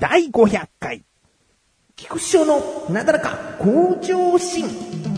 第500回、菊師匠のなだらか向上心。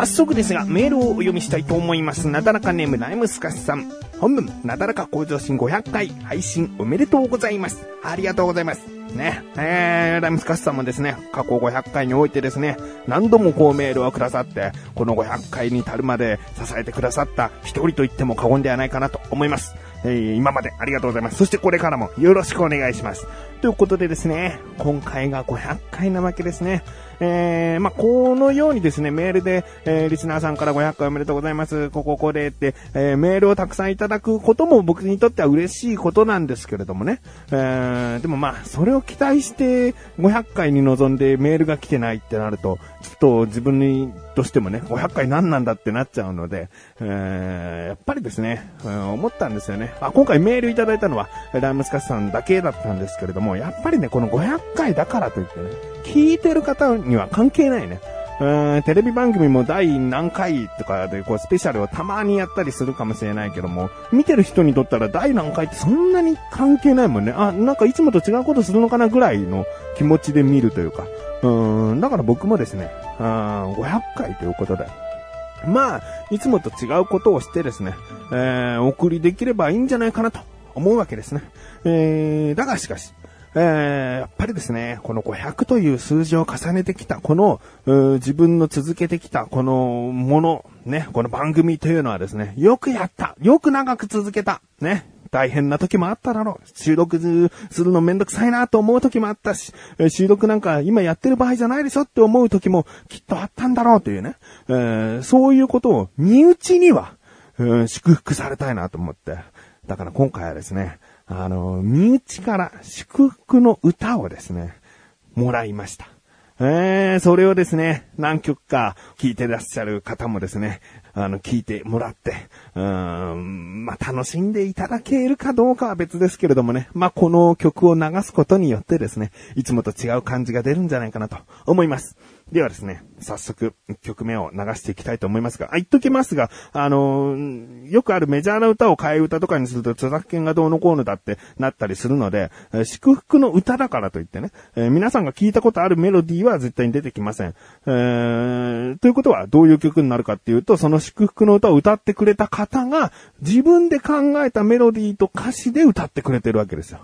早速ですが、メールをお読みしたいと思います。なだらかネームライムスカスさん。本文、なだらか向上心500回配信おめでとうございます。ありがとうございます。ね。えー、ライムスカスさんもですね、過去500回においてですね、何度もこうメールをくださって、この500回に至るまで支えてくださった一人と言っても過言ではないかなと思います。えー、今までありがとうございます。そしてこれからもよろしくお願いします。ということでですね、今回が500回なわけですね。えー、まあ、このようにですね、メールで、えー、リスナーさんから500回おめでとうございます。こここれって、えー、メールをたくさんいただくことも僕にとっては嬉しいことなんですけれどもね。えー、でもまあ、それを期待して500回に臨んでメールが来てないってなると、ちょっと自分にとしてもね、500回何なんだってなっちゃうので、えー、やっぱりですね、うん、思ったんですよね。あ、今回メールいただいたのは、ライムスカスさんだけだったんですけれども、やっぱりね、この500回だからといってね、聞いてる方は関係ないね。うん、テレビ番組も第何回とかでこうスペシャルをたまにやったりするかもしれないけども、見てる人にとったら第何回ってそんなに関係ないもんね。あ、なんかいつもと違うことするのかなぐらいの気持ちで見るというか。うん、だから僕もですね、あ500回ということで。まあ、いつもと違うことをしてですね、えー、お送りできればいいんじゃないかなと思うわけですね。えー、だがしかし、えー、やっぱりですね、この500という数字を重ねてきた、この、自分の続けてきた、このもの、ね、この番組というのはですね、よくやったよく長く続けたね、大変な時もあっただろう。収録するのめんどくさいなと思う時もあったし、収録なんか今やってる場合じゃないでしょって思う時もきっとあったんだろうというね。えー、そういうことを身内には、うん、祝福されたいなと思って。だから今回はですね、あの、身内から祝福の歌をですね、もらいました。えー、それをですね、何曲か聴いてらっしゃる方もですね、あの、聞いてもらって、うーん、まあ、楽しんでいただけるかどうかは別ですけれどもね、まあ、この曲を流すことによってですね、いつもと違う感じが出るんじゃないかなと思います。ではですね、早速、曲目を流していきたいと思いますが、あ、言っときますが、あのー、よくあるメジャーな歌を替え歌とかにすると著作権がどうのこうのだってなったりするので、祝福の歌だからといってね、えー、皆さんが聞いたことあるメロディーは絶対に出てきません。えー、ということはどういう曲になるかっていうと、その祝福の歌を歌ってくれた方が自分で考えたメロディーと歌詞で歌ってくれてるわけですよ。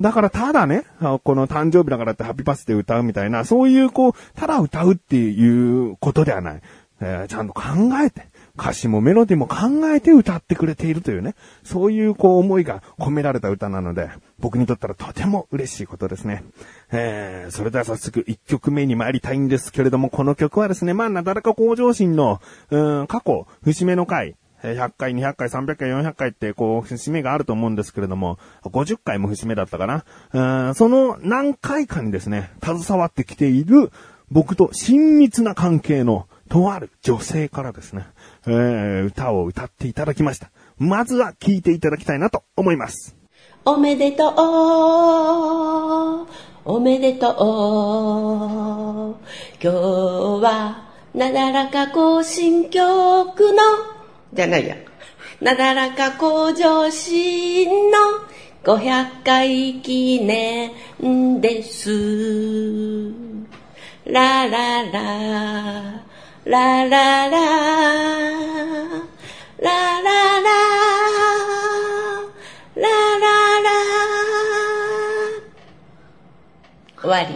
だからただね、この誕生日だからってハッピーパスで歌うみたいな、そういうこう、ただ歌うっていうことではない。えー、ちゃんと考えて、歌詞もメロディも考えて歌ってくれているというね、そういうこう思いが込められた歌なので、僕にとったらとても嬉しいことですね。えー、それでは早速1曲目に参りたいんですけれども、この曲はですね、まあ、なだらか向上心の、うん、過去、節目の回、100回、200回、300回、400回って、こう、節目があると思うんですけれども、50回も節目だったかな。その何回かにですね、携わってきている、僕と親密な関係の、とある女性からですね、えー、歌を歌っていただきました。まずは聴いていただきたいなと思います。おめでとう、おめでとう、今日は、なだらか行進曲の、じゃないや。なだらか向上心の500回記念です。ラララ、ラララ、ラララ、ラララ終わり。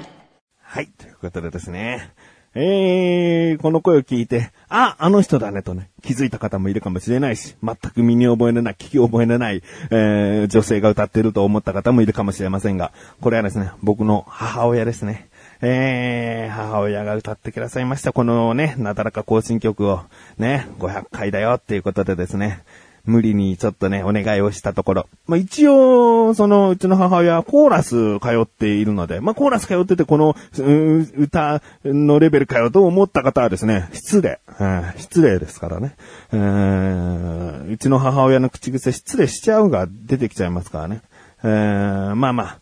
はい、ということでですね。えー、この声を聞いて、あ、あの人だねとね、気づいた方もいるかもしれないし、全く身に覚えのない、聞き覚えのない、えー、女性が歌ってると思った方もいるかもしれませんが、これはですね、僕の母親ですね。えー、母親が歌ってくださいました。このね、なだらか更新曲を、ね、500回だよっていうことでですね、無理にちょっとね、お願いをしたところ。まあ、一応、その、うちの母親はコーラス通っているので、まあ、コーラス通っててこの、歌のレベルかよと思った方はですね、失礼。うん、失礼ですからね。ううちの母親の口癖失礼しちゃうが出てきちゃいますからね。まあまあ、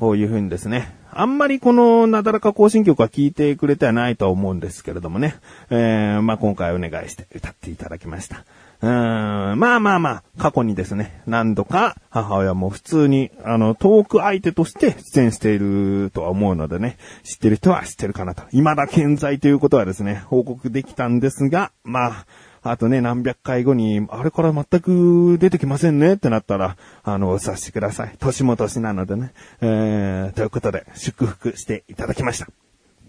こういう風にですね、あんまりこのなだらか更新曲は聴いてくれてはないとは思うんですけれどもね、えー、まあ今回お願いして歌っていただきました。うん、まあまあまあ、過去にですね、何度か母親も普通に、あの、トーク相手として出演しているとは思うのでね、知ってる人は知ってるかなと。未だ健在ということはですね、報告できたんですが、まあ、あとね、何百回後に、あれから全く出てきませんねってなったら、あの、お察しください。年も年なのでね。えー、ということで、祝福していただきました。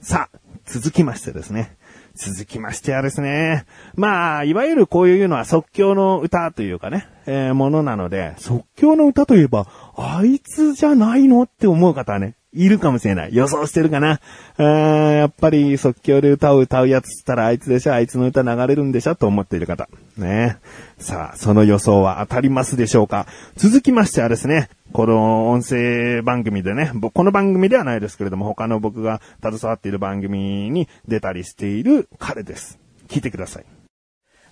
さあ、続きましてですね。続きましてはですね。まあ、いわゆるこういうのは即興の歌というかね、えー、ものなので、即興の歌といえば、あいつじゃないのって思う方はね、いるかもしれない。予想してるかな。やっぱり即興で歌を歌うやつったらあいつでしょ、あいつの歌流れるんでしょと思っている方。ね。さあ、その予想は当たりますでしょうか続きましてはですね、この音声番組でね、この番組ではないですけれども、他の僕が携わっている番組に出たりしている彼です。聞いてください。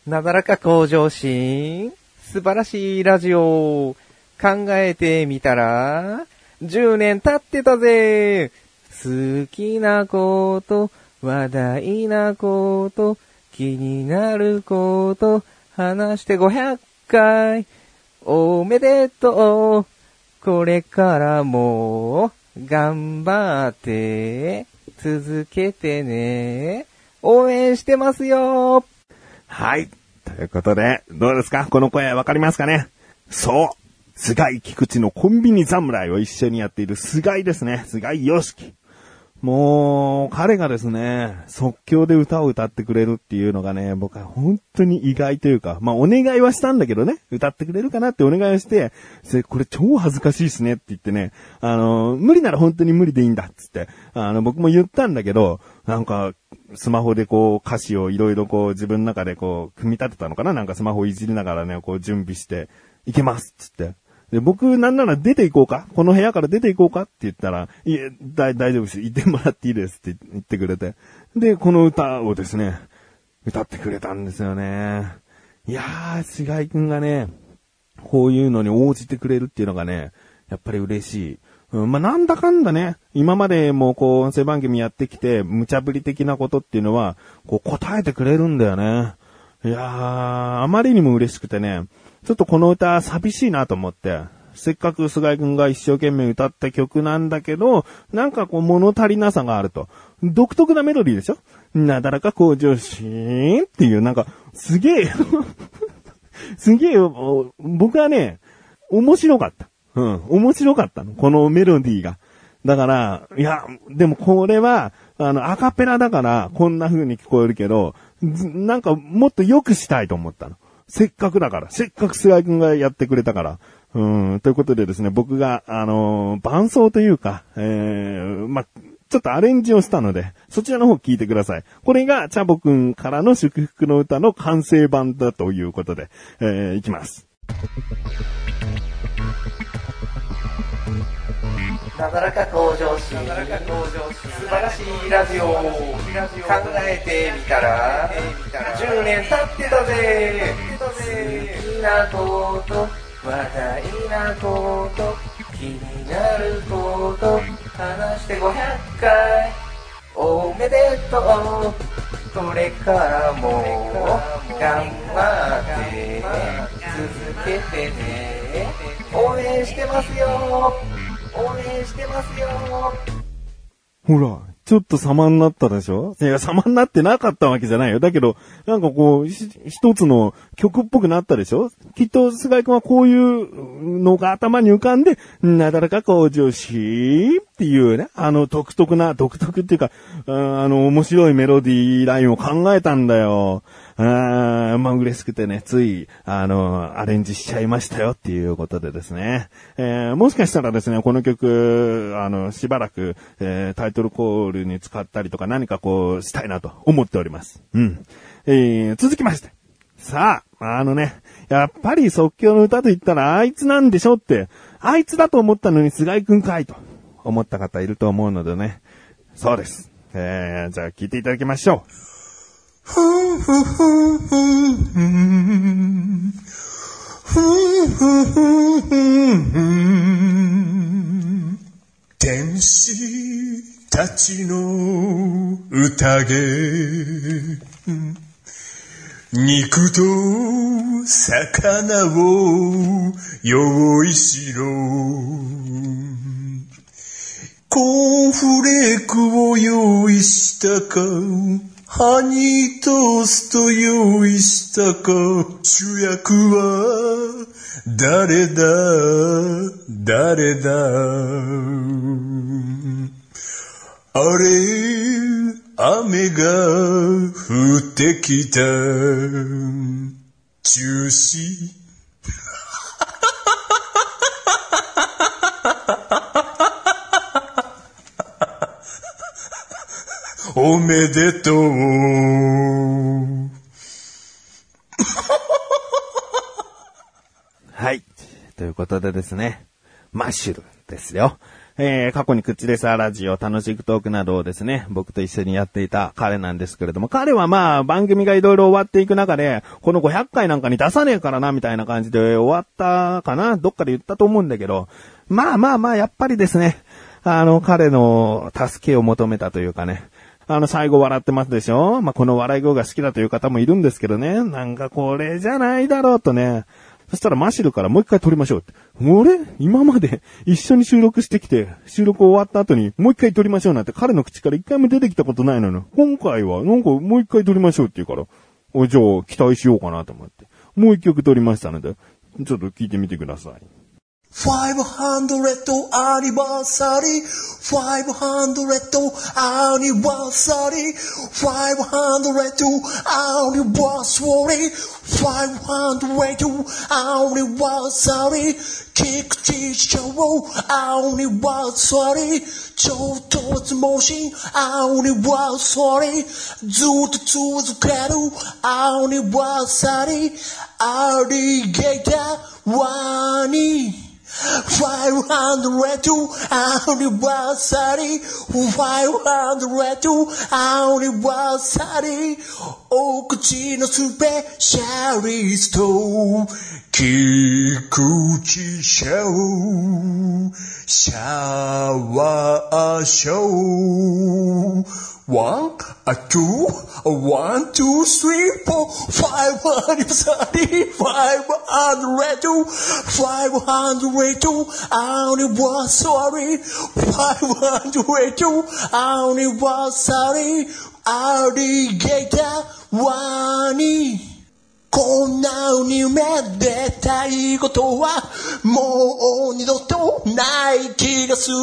なだらか向上心、素晴らしいラジオ、考えてみたら、10年経ってたぜ好きなこと、話題なこと、気になること、話して500回、おめでとう。これからも、頑張って、続けてね。応援してますよはい。ということで、どうですか？この声わかりますかね？そう菅井菊池のコンビニ侍を一緒にやっている菅井ですね。菅井良樹。もう、彼がですね、即興で歌を歌ってくれるっていうのがね、僕は本当に意外というか、まあお願いはしたんだけどね、歌ってくれるかなってお願いをして、これ超恥ずかしいっすねって言ってね、あの、無理なら本当に無理でいいんだっつって、あの、僕も言ったんだけど、なんか、スマホでこう歌詞をいろいろこう自分の中でこう組み立てたのかな？なんかスマホいじりながらね、こう準備して、いけますっつって。で、僕なんなら出て行こうか？この部屋から出て行こうか？って言ったら、いえ、大丈夫です。行ってもらっていいですって言ってくれて。で、この歌をですね、歌ってくれたんですよね。いやー、菅井くんがね、こういうのに応じてくれるっていうのがね、やっぱり嬉しい。うん、まあ、なんだかんだね、今までもこう、音声番組やってきて、無茶ぶり的なことっていうのは、こう、答えてくれるんだよね。いやー、あまりにも嬉しくてね、ちょっとこの歌寂しいなと思って、せっかく菅井くんが一生懸命歌った曲なんだけど、なんかこう物足りなさがあると。独特なメロディーでしょなだらか向上心っていう、なんか、すげえ すげえ、僕はね、面白かった。うん、面白かったの。このメロディーが。だから、いや、でもこれは、あの、アカペラだから、こんな風に聞こえるけど、なんかもっと良くしたいと思ったの。せっかくだから。せっかく菅井くんがやってくれたから。うん、ということでですね、僕が、あのー、伴奏というか、えー、まちょっとアレンジをしたので、そちらの方聞いてください。これが、チャボくんからの祝福の歌の完成版だということで、えー、いきます。なだらか向上心。素晴らしいラジオ考えてみたら10年経ってたぜ。好きなこと話題なこと気になること話して500回。おめでとう。これからも頑張って続けてね。応援してますよ。応援してますよほら、ちょっと様になったでしょ？いや、様になってなかったわけじゃないよ。だけど、なんかこう、一つの曲っぽくなったでしょ？きっと、菅井くんはこういうのが頭に浮かんで、なだらか向上しっていうね、あの独特な、独特っていうか、あの面白いメロディーラインを考えたんだよ。あまあ嬉しくてね、つい、あの、アレンジしちゃいましたよっていうことでですね。えー、もしかしたらですね、この曲、あの、しばらく、えー、タイトルコールに使ったりとか何かこう、したいなと思っております。うん。えー、続きまして。さあ、あのね、やっぱり即興の歌と言ったらあいつなんでしょって、あいつだと思ったのに菅井くんかいと思った方いると思うのでね。そうです。えー、じゃあ聞いていただきましょう。ふんふんふんふんふん。ふんふんふんふんふん。天使たちの宴。肉と魚を用意しろ。コーンフレークを用意したかハニートースト用意したか主役は誰だ？誰だ？あれ雨が降ってきた。中止。おめでとう。はい。ということでですね、マッシュルですよ。えー、過去に口でさラジオ、楽しくトークなどをですね、僕と一緒にやっていた彼なんですけれども、彼はまあ、番組がいろいろ終わっていく中で、この500回なんかに出さねえからな、みたいな感じで終わったかなどっかで言ったと思うんだけど、まあまあまあ、やっぱりですね、あの、彼の助けを求めたというかね、あの、最後笑ってますでしょ？まあ、この笑い声が好きだという方もいるんですけどね。なんかこれじゃないだろうとね。そしたらマシルからもう一回撮りましょうって。俺今まで一緒に収録してきて、収録終わった後にもう一回撮りましょうなんて彼の口から一回も出てきたことないのに、今回はなんかもう一回撮りましょうって言うから、おじゃあ期待しようかなと思って。もう一曲撮りましたので、ちょっと聞いてみてください。500 anniversary 500 anniversary 500 anniversary 500 anniversary 菊池賞 anniversary 超突猛進 anniversary ずっと続ける anniversary アリゲーターワニ 500 anniversary 500 anniversary お口のスペシャリスト菊池賞シャワーショー One, a two, a one, two, three, four, five hundred thirty, five hundred two, five hundred two, anniversary, five hundred two, anniversary, alligator, one. こんな夢でたいことはもう二度とない気がする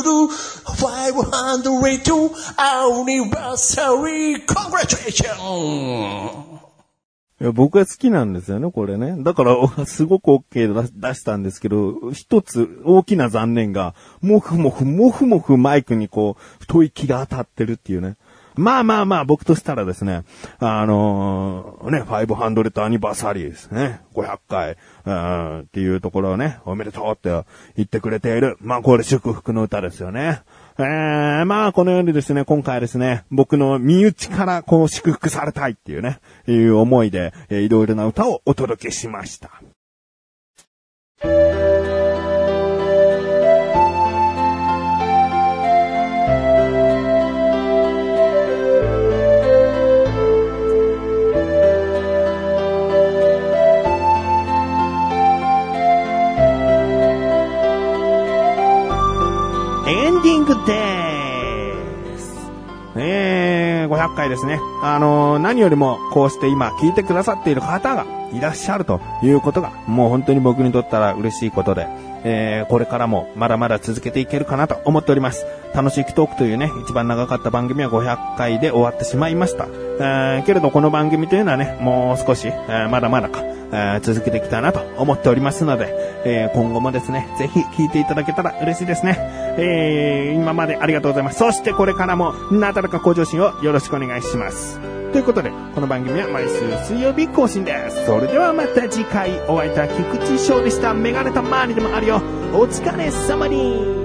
500 anniversary congratulations いや僕は好きなんですよね、これね。だから、すごく OK 出したんですけど、一つ大きな残念が、もふもふ、もふもふマイクにこう、太い気が当たってるっていうね。まあまあまあ、僕としたらですね、あのー、ね、500アニバーサリーですね。500回、うん、っていうところをね、おめでとうって言ってくれている。まあこれ祝福の歌ですよね。えー、まあこのようにですね、今回はですね、僕の身内からこう祝福されたいっていうね、いう思いで、えー、いろいろな歌をお届けしました。100回ですね。あのー、何よりもこうして今聞いてくださっている方がいらっしゃるということが、もう本当に僕にとったら嬉しいことで、えー、これからもまだまだ続けていけるかなと思っております。楽しいトークというね、一番長かった番組は500回で終わってしまいました。えー、けれどこの番組というのはね、もう少し、えー、まだまだか、えー、続けていきたいなと思っておりますので、えー、今後もですね、ぜひ聞いていただけたら嬉しいですね。えー、今までありがとうございます。そしてこれからも、なだらか向上心をよろしくお願いします。ということで、この番組は毎週水曜日更新です。それではまた次回、お会いいた菊池翔でした。メガネたまーにでもあるよ。お疲れ様に